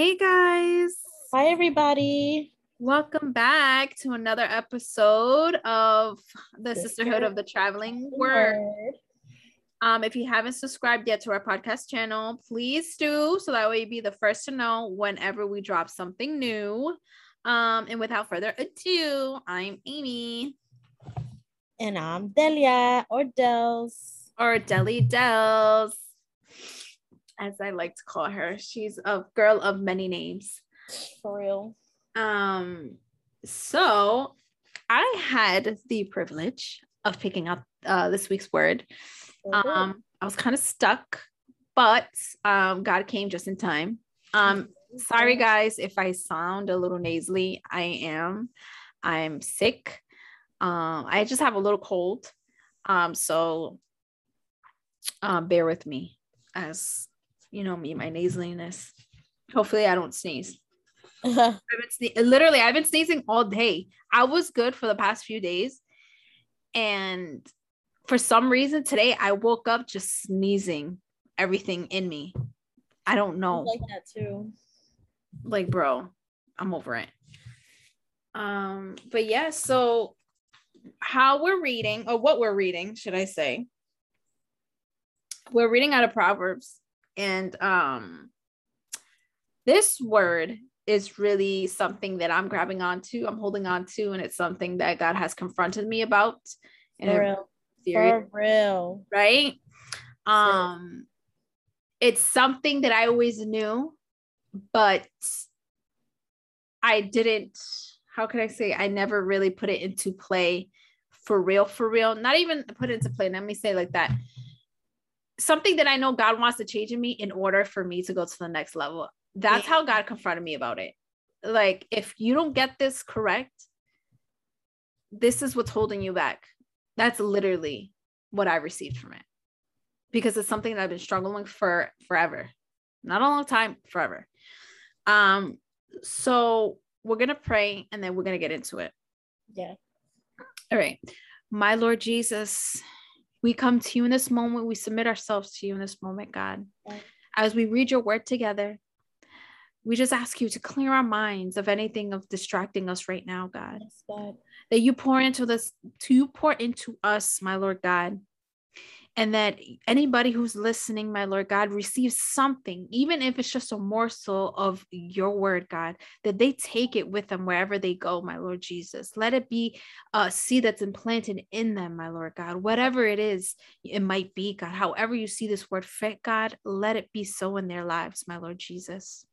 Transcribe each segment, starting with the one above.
Hey guys. Hi, everybody. Welcome back to another episode of the Sisterhood of the Traveling Word. Um, if you haven't subscribed yet to our podcast channel, please do so that way you be the first to know whenever we drop something new. Um, and without further ado, I'm Amy. And I'm Delia or Dels. Or Deli Dels, as I like to call her. She's a girl of many names. For real. Um, so I had the privilege of picking up uh, this week's word. Um, I was kind of stuck, but um, God came just in time. Um, sorry guys if I sound a little nasally. I am. I'm sick. Um, I just have a little cold. Um, so um, bear with me as you know me, my nasaliness. Hopefully, I don't sneeze. I've been sne- literally, I've been sneezing all day. I was good for the past few days, and for some reason today, I woke up just sneezing everything in me. I don't know. like that too. Like, bro, I'm over it. Um, but yeah, so how we're reading, or what we're reading, should I say? We're reading out of Proverbs, and um, this word is really something that I'm grabbing onto, I'm holding on to, and it's something that God has confronted me about. And For real. For real. right? Um, it's something that I always knew, but I didn't. How can I say? I never really put it into play for real, for real. Not even put it into play. Let me say like that. Something that I know God wants to change in me in order for me to go to the next level. That's how God confronted me about it. Like, if you don't get this correct, this is what's holding you back. That's literally what I received from it because it's something that I've been struggling for forever. Not a long time, forever. Um, so we're gonna pray and then we're gonna get into it. Yeah. All right. My Lord Jesus, we come to you in this moment. We submit ourselves to you in this moment, God. As we read your word together, we just ask you to clear our minds of anything of distracting us right now, God Yes, God. that you pour into this to you pour into us my lord god and that anybody who's listening my lord god receives something even if it's just a morsel of your word god that they take it with them wherever they go my lord jesus. Let it be a seed that's implanted in them my lord god. Whatever it is it might be god however you see this word fit god let it be so in their lives my lord jesus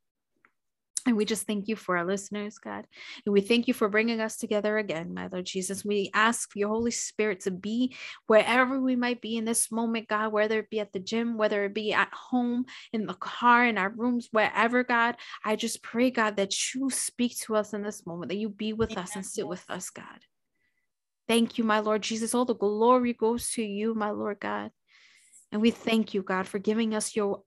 and we just thank you for our listeners, God. And we thank you for bringing us together again, my Lord Jesus. We ask your Holy Spirit to be wherever we might be in this moment, God, whether it be at the gym, whether it be at home, in the car, in our rooms, wherever, God. I just pray, God, that you speak to us in this moment, that you be with us and sit with us, God. Thank you, my Lord Jesus. All the glory goes to you, my Lord God. And we thank you, God, for giving us your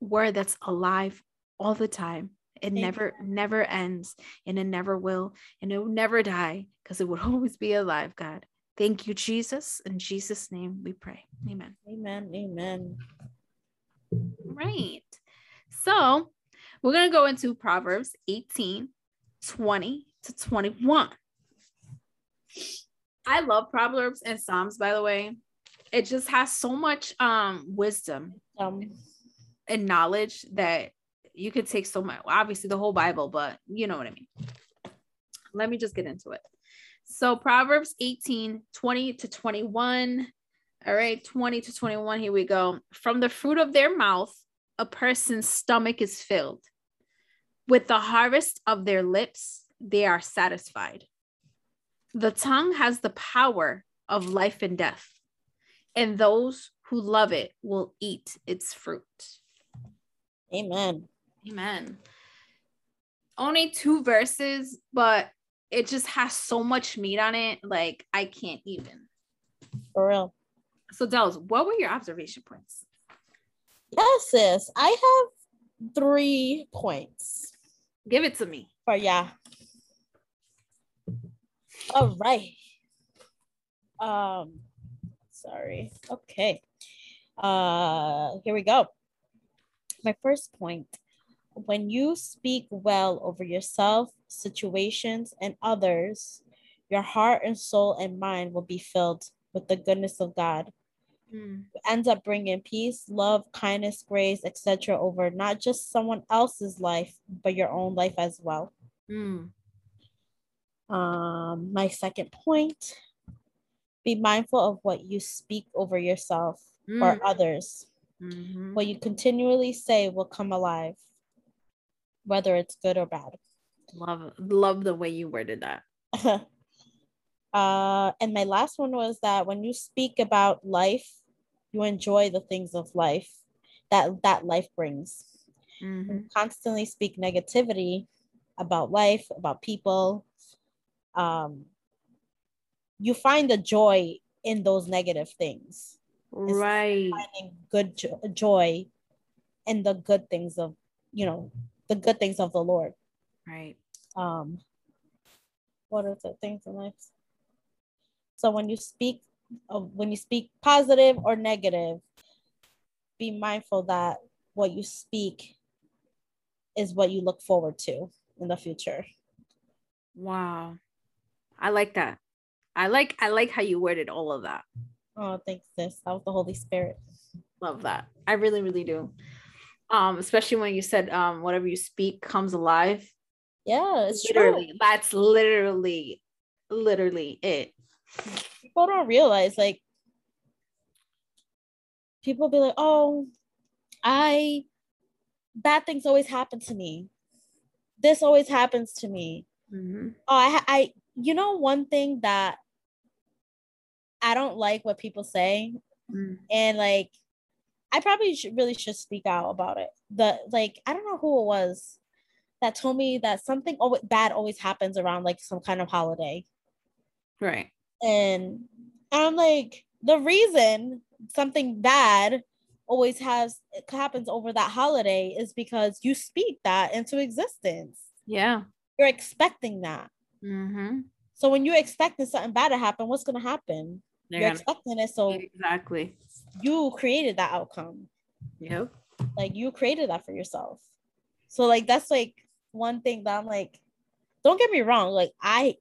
word that's alive all the time. It Amen. never, never ends and it never will. And it will never die because it would always be alive, God. Thank you, Jesus. In Jesus' name we pray. Amen. Amen. Amen. Right. So we're going to go into Proverbs 18, 20 to 21. I love Proverbs and Psalms, by the way. It just has so much um wisdom Um, and knowledge that you could take so much obviously the whole bible but you know what i mean. Let me just get into it. So proverbs 18 20 to 21 all right 20 to 21 here we go. From the fruit of their mouth a person's stomach is filled. With the harvest of their lips they are satisfied. The tongue has the power of life and death and those who love it will eat its fruit. Amen. Amen. Only two verses, but it just has so much meat on it. Like I can't even. For real. So, Dels, what were your observation points? Yes, sis. I have three points. Give it to me. For yeah. All right. Um, sorry. Okay. Uh, here we go. My first point. When you speak well over yourself, situations, and others, your heart and soul and mind will be filled with the goodness of God. Mm. Ends up bringing peace, love, kindness, grace, etc. over not just someone else's life, but your own life as well. Mm. Um, my second point be mindful of what you speak over yourself or Mm. others. Mhm. What you continually say will come alive, whether it's good or bad. Love love the way you worded that. uh, and my last one was that when you speak about life, you enjoy the things of life that that life brings. Mhm. You constantly speak negativity about life, about people. Um, you find the joy in those negative things. Right. Finding good jo- joy in the good things of, you know, the good things of the Lord. Right. um what are the things in life so when you speak of when you speak positive or negative be mindful that what you speak is what you look forward to in the future Wow. I like that. I like I like how you worded all of that. oh thanks sis that was the holy spirit Love that. I really, really do. Um, especially when you said um whatever you speak comes alive. yeah it's literally, true that's literally, literally it. people don't realize like people be like oh i bad things always happen to me this always happens to me Mhm. Oh, I, I, you know, one thing that I don't like what people say, Mm. and like, I probably should, really should speak out about it. The like, I don't know who it was that told me that something always bad always happens around like some kind of holiday, Right. and, I'm like, the reason something bad always has happens over that holiday is because you speak that into existence. Yeah. You're expecting that. Mm-hmm. So when you're expecting something bad to happen, what's gonna happen? You're expecting it, so exactly. You created that outcome. Yep. Like you created that for yourself. So like that's like one thing that I'm like, don't get me wrong. Like I,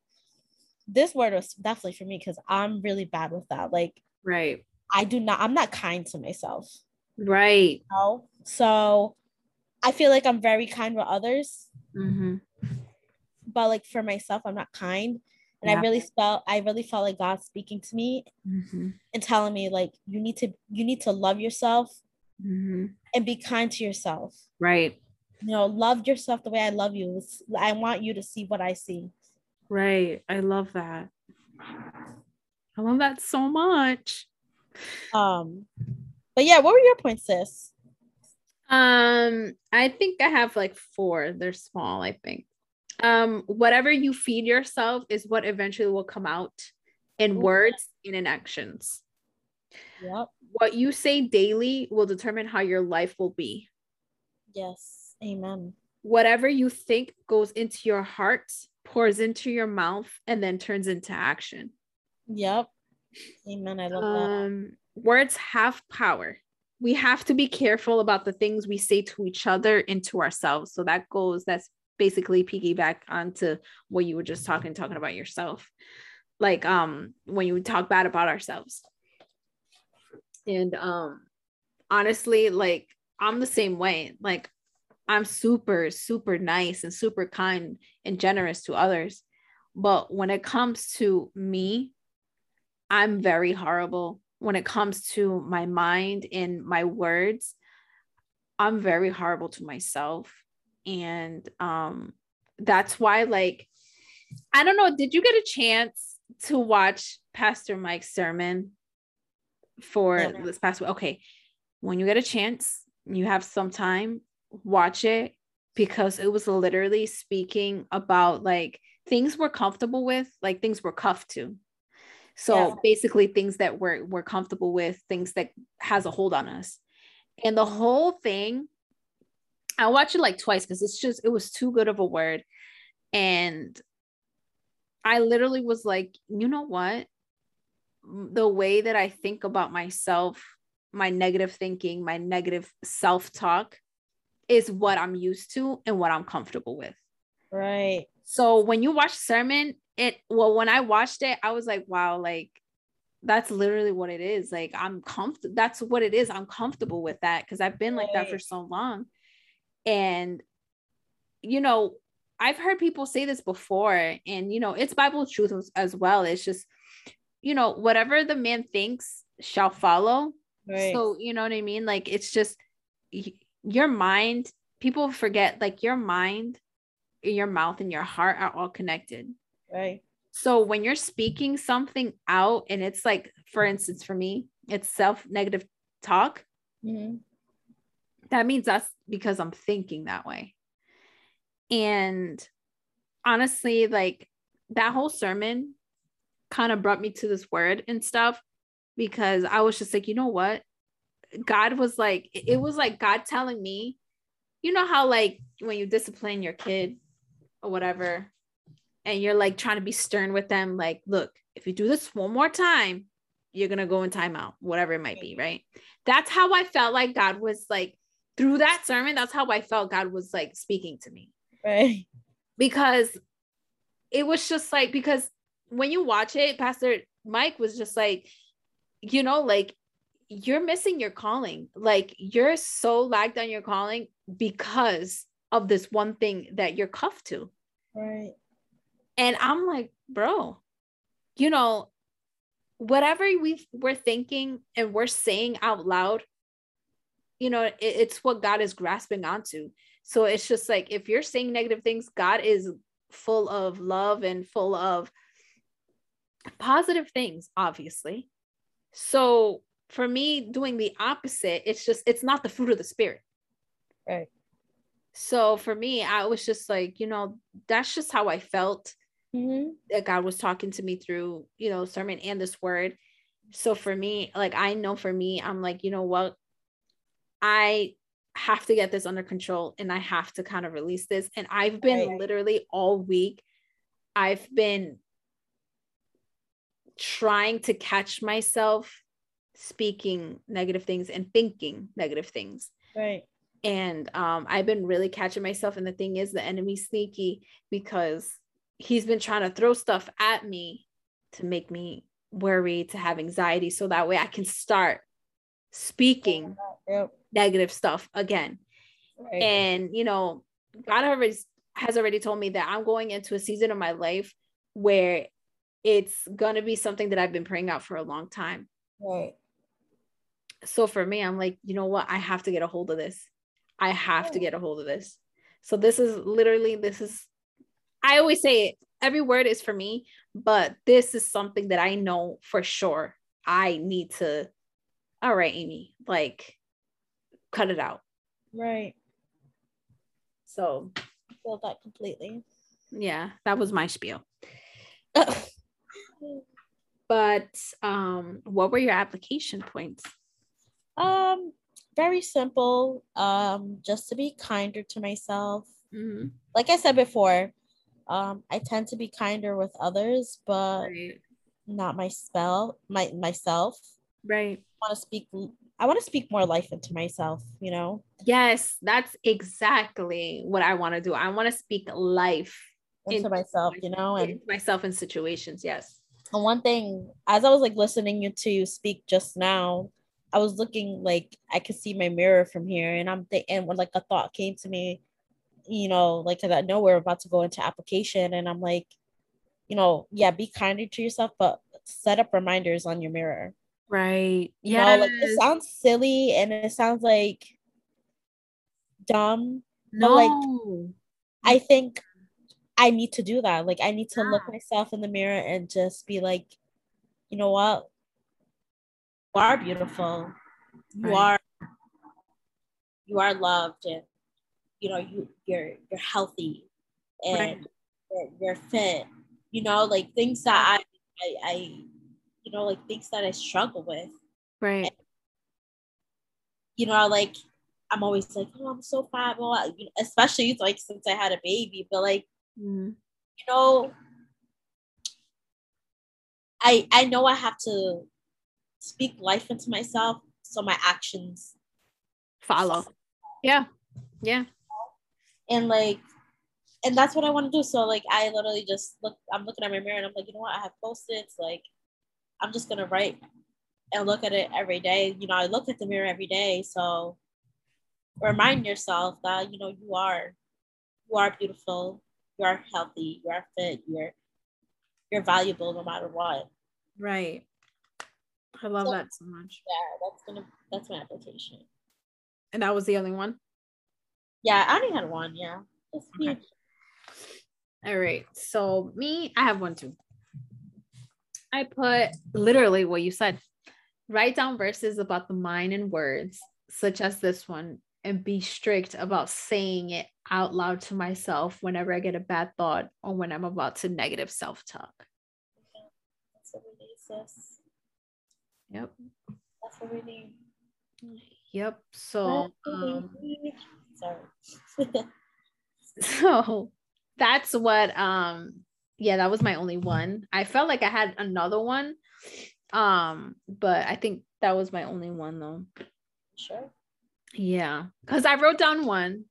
this word was definitely for me because I'm really bad with that. Like Right. I do not. I'm not kind to myself. Right. You know? So I feel like I'm very kind with others, Mm-hmm. but like for myself, I'm not kind. And I really felt I really felt like God speaking to me Mm-hmm. and telling me like you need to you need to love yourself Mm-hmm. and be kind to yourself. Right. You know, love yourself the way I love you. I want you to see what I see. Right. I love that. I love that so much. Um, but yeah, what were your points, sis? Um, I think I have like four. They're small, I think. Um, whatever you feed yourself is what eventually will come out in words and in actions. Yep. What you say daily will determine how your life will be. Yes. Amen. Whatever you think goes into your heart, pours into your mouth, and then turns into action. Yep. Amen. I love that. Um, words have power. We have to be careful about the things we say to each other and to ourselves. So that goes, that's basically piggyback onto what you were just talking, talking about yourself. Like um when you talk bad about ourselves. And um honestly, like I'm the same way. Like I'm super, super nice and super kind and generous to others. But when it comes to me, I'm very horrible when it comes to my mind and my words. I'm very horrible to myself. And um that's why like I don't know, did you get a chance to watch Pastor Mike's sermon for this past week? Okay. When you get a chance, you have some time, watch it because it was literally speaking about like things we're comfortable with, like things we're cuffed to. So Yeah. basically things that we're we're comfortable with, things that has a hold on us. And the whole thing, I watched it like twice because it's just it was too good of a word. And I literally was like, you know what? The way that I think about myself, my negative thinking, my negative self-talk is what I'm used to and what I'm comfortable with. Right. So when you watch sermon, it well, when I watched it, I was like, wow, like that's literally what it is. Like I'm comfortable. That's what it is. I'm comfortable with that because I've been like that for so long. And you know, I've heard people say this before, and you know, it's Bible truth as well. It's just, you know, whatever the man thinks shall follow. Right. So, you know what I mean? Like, it's just your mind, people forget, like, your mind, your mouth, and your heart are all connected. Right. So, when you're speaking something out, and it's like, for instance, for me, it's self negative talk. Mm-hmm. That means that's because I'm thinking that way. And honestly, like that whole sermon kind of brought me to this word and stuff because I was just like, you know what? God was like, it was like God telling me, you know how like when you discipline your kid or whatever, and you're like trying to be stern with them, like, look, if you do this one more time, you're gonna go in timeout, whatever it might be, right? That's how I felt like God was like through that sermon. That's how I felt God was like speaking to me. Right. Because it was just like, because when you watch it, Pastor Mike was just like, you know, like you're missing your calling. Like you're so lagged on your calling because of this one thing that you're cuffed to. Right. And I'm like, bro, you know, whatever we we're thinking and we're saying out loud, you know, it, it's what God is grasping onto. So it's just like if you're saying negative things, God is full of love and full of positive things, obviously. So for me, doing the opposite, it's just, it's not the fruit of the spirit. Right. So for me, I was just like, you know, that's just how I felt mm-hmm. that God was talking to me through, you know, sermon and this word. So for me, like, I know for me, I'm like, you know what? I have to get this under control and I have to kind of release this. And I've been right. literally all week, I've been trying to catch myself speaking negative things and thinking negative things. Right. And um, I've been really catching myself. And the thing is, the enemy's sneaky because he's been trying to throw stuff at me to make me worry, to have anxiety. So that way I can start speaking yep. negative stuff again. Right. And you know, God already has already told me that I'm going into a season of my life where it's gonna be something that I've been praying out for a long time. Right. So for me, I'm like, you know what? I have to get a hold of this. I have to get a hold of this. So this is literally this is I always say it, every word is for me, but this is something that I know for sure I need to all right, Amy, like cut it out. Right. So I feel that completely. Yeah, that was my spiel. but um what were your application points? Um very simple. Um just to be kinder to myself. Mm-hmm. Like I said before, um I tend to be kinder with others, but right. not my spell, my myself. Right. I want to speak I want to speak more life into myself, you know? Yes, that's exactly what I want to do. I want to speak life into, into myself, you know, and myself in situations. Yes. And one thing, as I was like listening to you speak just now, I was looking like I could see my mirror from here, and I'm thinking when like a thought came to me, you know, like I know we're about to go into application, and I'm like, you know, yeah, be kinder to yourself, but set up reminders on your mirror Right. Yeah. Like it sounds silly and it sounds like dumb. No. like I think I need to do that. Like I need to yeah. look myself in the mirror and just be like, you know what? You are beautiful. You right. are you are loved and you know you you're you're healthy and right. you're, you're fit. You know, like things that I I, I know, like things that I struggle with. Right. And, you know, like I'm always like, oh, I'm so fat. Well, especially like since I had a baby, but like, mm. you know, I I know I have to speak life into myself so my actions follow. Yeah. Yeah. And like, and that's what I want to do. So like, I literally just look. I'm looking at my mirror and I'm like, you know what? I have post-its. Like, I'm just gonna write and look at it every day. You know, I look at the mirror every day. So remind yourself that you know you are, you are beautiful. You are healthy. You are fit. You're, you're valuable no matter what. Right. I love so, that so much. Yeah, that's gonna that's my application. And that was the only one? Yeah, I only had one, yeah. Okay. All right. So me, I have one too. I put literally what you said. Write down verses about the mind and words, such as this one, and be strict about saying it out loud to myself whenever I get a bad thought or when I'm about to negative self-talk. That's what we need, sis. Yep. That's what we need. Yep. So um, sorry. so that's what um yeah, that was my only one. I felt like I had another one. Um, but I think that was my only one though. Sure. Yeah. Cause I wrote down one,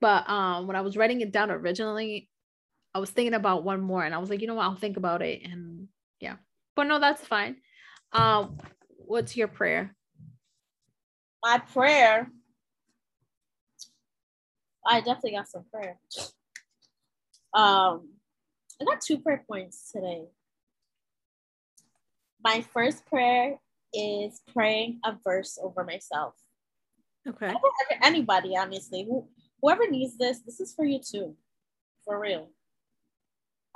but um when I was writing it down originally, I was thinking about one more and I was like, you know what, I'll think about it. And yeah. But no, that's fine. Um, what's your prayer? My prayer. I definitely got some prayer. Um, I got two prayer points today. My first prayer is praying a verse over myself. Okay. Anybody, honestly, who, whoever needs this, this is for you too, for real.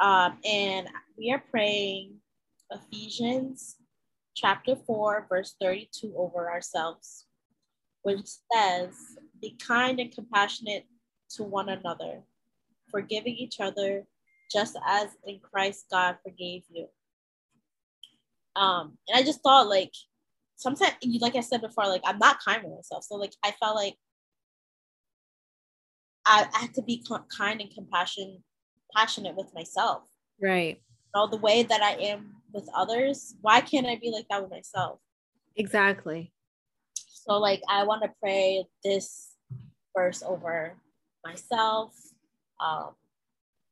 Um, and we are praying Ephesians chapter 4, verse 32 over ourselves, which says, Be kind and compassionate to one another, forgiving each other just as in Christ God forgave you. Um, and I just thought like sometimes like I said before, like I'm not kind with myself. So like I felt like I, I had to be kind and compassion passionate with myself. Right. You know, the way that I am with others, why can't I be like that with myself? Exactly. So like I want to pray this verse over myself, um,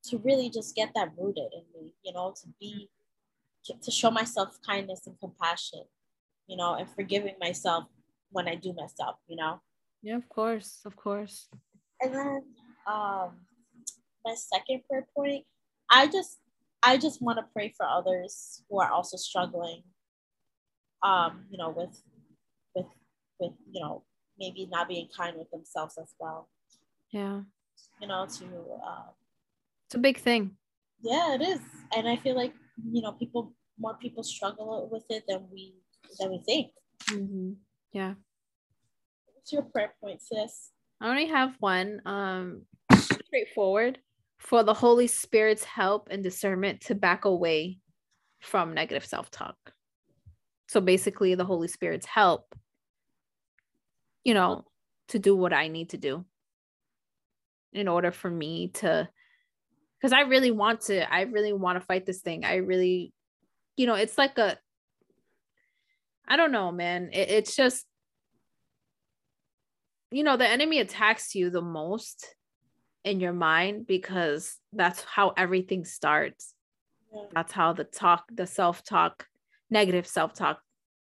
to really just get that rooted in me, you know, to be, to, to show myself kindness and compassion, you know, and forgiving myself when I do mess up, you know? Yeah, of course, of course. And then um, my second prayer point, I just, I just want to pray for others who are also struggling, um, you know, with, with, with, you know, maybe not being kind with themselves as well. Yeah. You know, to uh, it's a big thing. Yeah, it is. And I feel like, you know, people, more people struggle with it than we, than we think. Mm-hmm. Yeah. What's your prayer point, sis? I only have one. Um, straightforward for the Holy Spirit's help and discernment to back away from negative self-talk. So basically, the Holy Spirit's help, you know, to do what I need to do in order for me to because I really want to, I really want to fight this thing. I really, you know, it's like a, I don't know, man. It, it's just, you know, the enemy attacks you the most in your mind because that's how everything starts. Yeah. That's how the talk, the self talk, negative self talk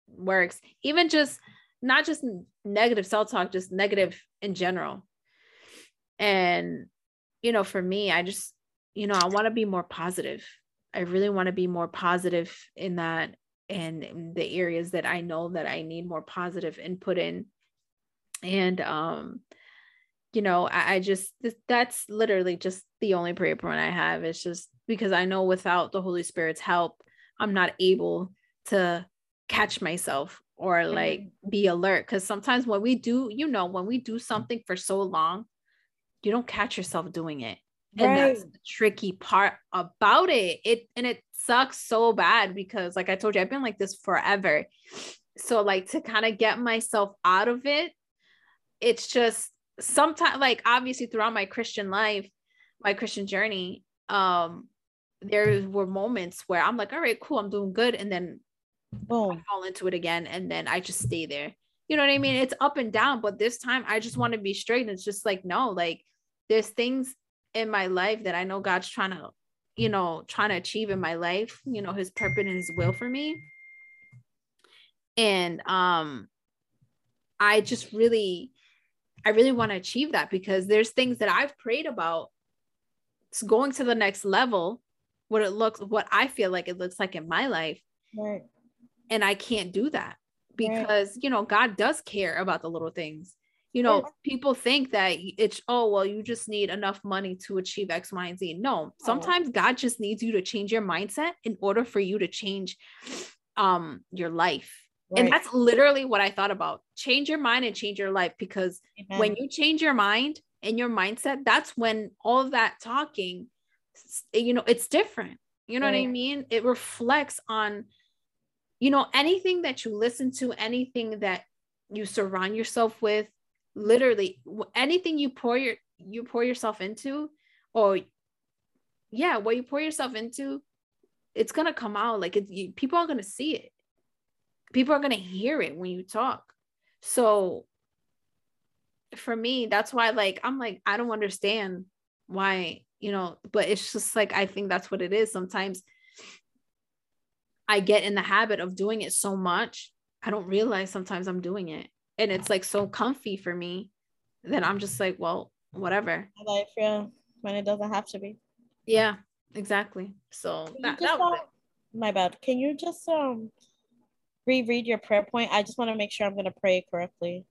works. Even just, not just negative self talk, just negative in general. And, you know, for me, I just, you know, I want to be more positive. I really want to be more positive in that and the areas that I know that I need more positive input in. And um, you know, I, I just that's literally just the only prayer point I have. It's just because I know without the Holy Spirit's help, I'm not able to catch myself or like mm-hmm. be alert. Cause sometimes when we do, you know, when we do something for so long, you don't catch yourself doing it and right. that's the tricky part about it it and it sucks so bad because like i told you i've been like this forever so like to kind of get myself out of it it's just sometimes like obviously throughout my christian life my christian journey um there were moments where i'm like all right cool i'm doing good and then boom I fall into it again and then i just stay there you know what I mean? It's up and down, but this time I just want to be straight. And it's just like, no, like there's things in my life that I know God's trying to, you know, trying to achieve in my life, you know, his purpose and his will for me. And um I just really I really want to achieve that because there's things that I've prayed about it's going to the next level, what it looks what I feel like it looks like in my life. Right. And I can't do that because right. you know God does care about the little things. You know, people think that it's oh well, you just need enough money to achieve X, Y, and Z. No, sometimes oh. God just needs you to change your mindset in order for you to change um your life. Right. And that's literally what I thought about. Change your mind and change your life because Amen. when you change your mind and your mindset, that's when all of that talking, you know, it's different. You know right. what I mean? It reflects on you know, anything that you listen to, anything that you surround yourself with, literally anything you pour your you pour yourself into, or yeah, what you pour yourself into, it's gonna come out. Like it, you, people are gonna see it. People are gonna hear it when you talk. So for me, that's why like I'm like I don't understand why you know, but it's just like I think that's what it is. Sometimes I get in the habit of doing it so much, I don't realize sometimes I'm doing it. And it's like so comfy for me. Then I'm just like, well, whatever. Life, yeah, when it doesn't have to be. Yeah, exactly. So that, that was my bad. Can you just um reread your prayer point? I just want to make sure I'm gonna pray correctly.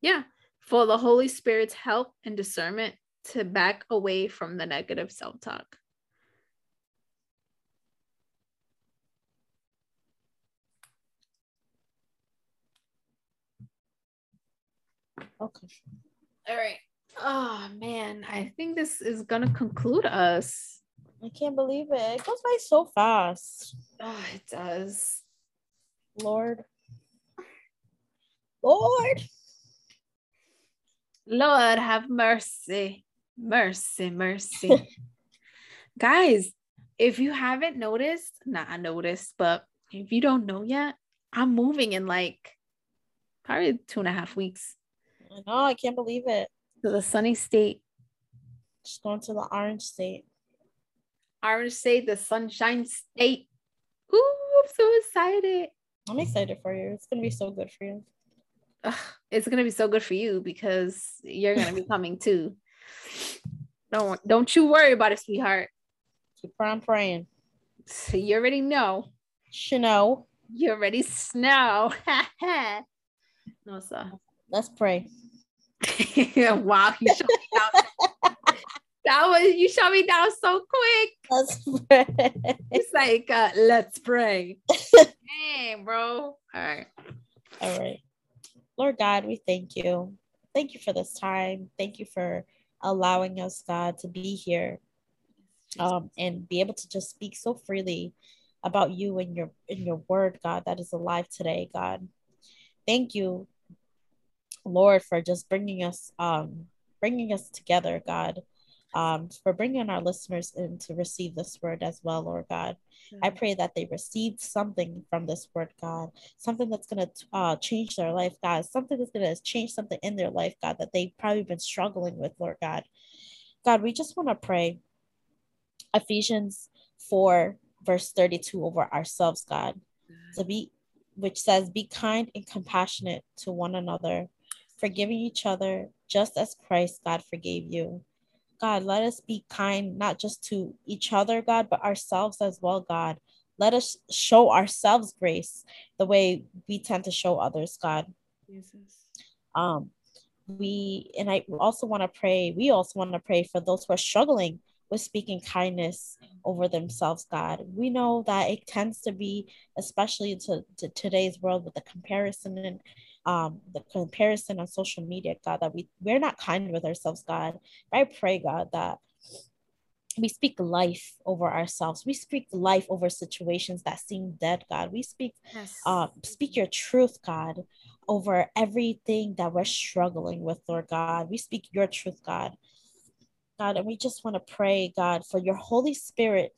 Yeah. For the Holy Spirit's help and discernment to back away from the negative self-talk. Okay. All right. Oh man, I think this is gonna conclude us. I can't believe it. It goes by so fast. Oh, it does. Lord. Lord. Lord have mercy. Mercy, mercy. Guys, if you haven't noticed, not I noticed, but if you don't know yet, I'm moving in like probably two and a half weeks. I know. I can't believe it. To the sunny state. Just going to the orange state. Orange state, the sunshine state. Ooh, I'm so excited. I'm excited for you. It's gonna be so good for you. Ugh, it's gonna be so good for you because you're gonna be coming too. Don't don't you worry about it, sweetheart. Keep on praying. So you already know. Snow. You already snow. no, sir. Let's pray. wow, you shut me down. that was you shut me down so quick. Let's pray. It's like uh, let's pray. Dang, bro. All right. All right. Lord God, we thank you. Thank you for this time. Thank you for allowing us, God, to be here um, and be able to just speak so freely about you and your in your word, God, that is alive today, God. Thank you Lord, for just bringing us, um, bringing us together, God, um, for bringing our listeners in to receive this word as well, Lord God. I pray that they received something from this word, God, something that's going to uh, change their life, God, something that's going to change something in their life, God, that they've probably been struggling with, Lord God. God, we just want to pray Ephesians 4, verse 32 over ourselves, God, to be, which says, Be kind and compassionate to one another, forgiving each other just as Christ, God, forgave you. God, let us be kind, not just to each other, God, but ourselves as well, God. Let us show ourselves grace the way we tend to show others, God. Jesus. Um, we and I also want to pray, we also want to pray for those who are struggling with speaking kindness over themselves, God. We know that it tends to be, especially to, to today's world with the comparison and um, the comparison on social media, God, that we, we're not kind with ourselves, God. I pray, God, that we speak life over ourselves. We speak life over situations that seem dead, God. We speak, yes. uh, speak your truth, God, over everything that we're struggling with, Lord God. We speak your truth, God. God, and we just want to pray, God, for your Holy Spirit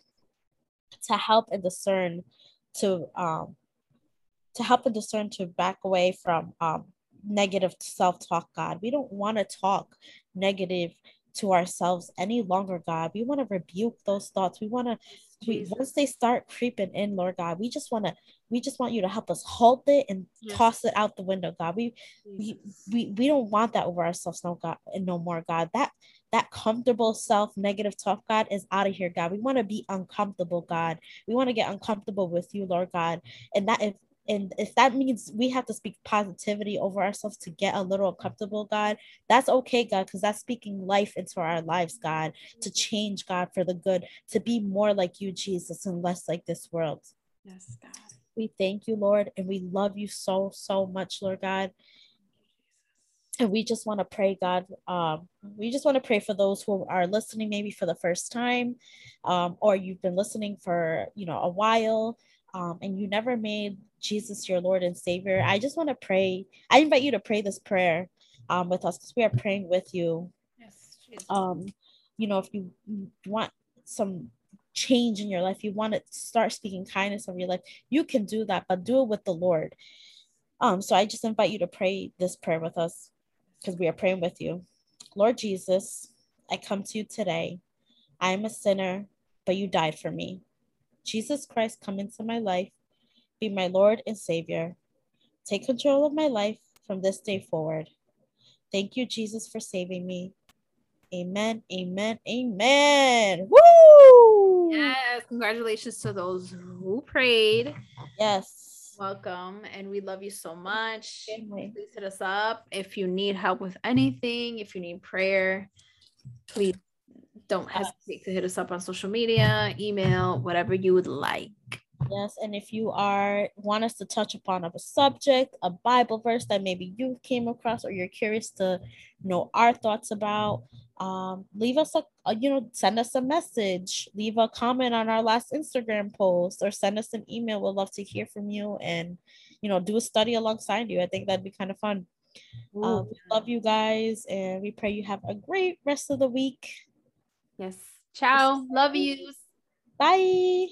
to help and discern, to um, to help and discern to back away from um, negative self-talk, God. We don't want to talk negative to ourselves any longer, God. We want to rebuke those thoughts. We want to we, once they start creeping in, Lord God, we just want to we just want you to help us halt it and yes. toss it out the window, God. We we we we don't want that over ourselves, no God, and no more, God. That that comfortable self negative talk, God, is out of here, God. We want to be uncomfortable, God. We want to get uncomfortable with you, Lord God. And that if and if that means we have to speak positivity over ourselves to get a little comfortable god that's okay god because that's speaking life into our lives god to change god for the good to be more like you jesus and less like this world. Yes god. We thank you lord and we love you so so much lord god. And we just want to pray god um, we just want to pray for those who are listening maybe for the first time um, or you've been listening for you know a while um, and you never made Jesus your Lord and Savior, I just want to pray. I invite you to pray this prayer um, with us because we are praying with you. Yes. Jesus. Um, you know, if you want some change in your life, you want to start speaking kindness of your life, you can do that, but do it with the Lord. Um, so I just invite you to pray this prayer with us because we are praying with you. Lord Jesus, I come to you today. I am a sinner, but you died for me. Jesus Christ, come into my life, be my Lord and Savior. Take control of my life from this day forward. Thank you, Jesus, for saving me. Amen, amen, amen. Woo! Yes, congratulations to those who prayed. Yes. Welcome, and we love you so much. Please hit us up if you need help with anything, if you need prayer, please don't hesitate to hit us up on social media, email, whatever you would like. Yes, and if you are want us to touch upon of a subject, a Bible verse that maybe you came across or you're curious to know our thoughts about, um, leave us a, a, you know send us a message, leave a comment on our last Instagram post, or send us an email. We'd love to hear from you and you know do a study alongside you. I think that'd be kind of fun. Um, we love you guys, and we pray you have a great rest of the week. Yes. Ciao. Love you. Bye.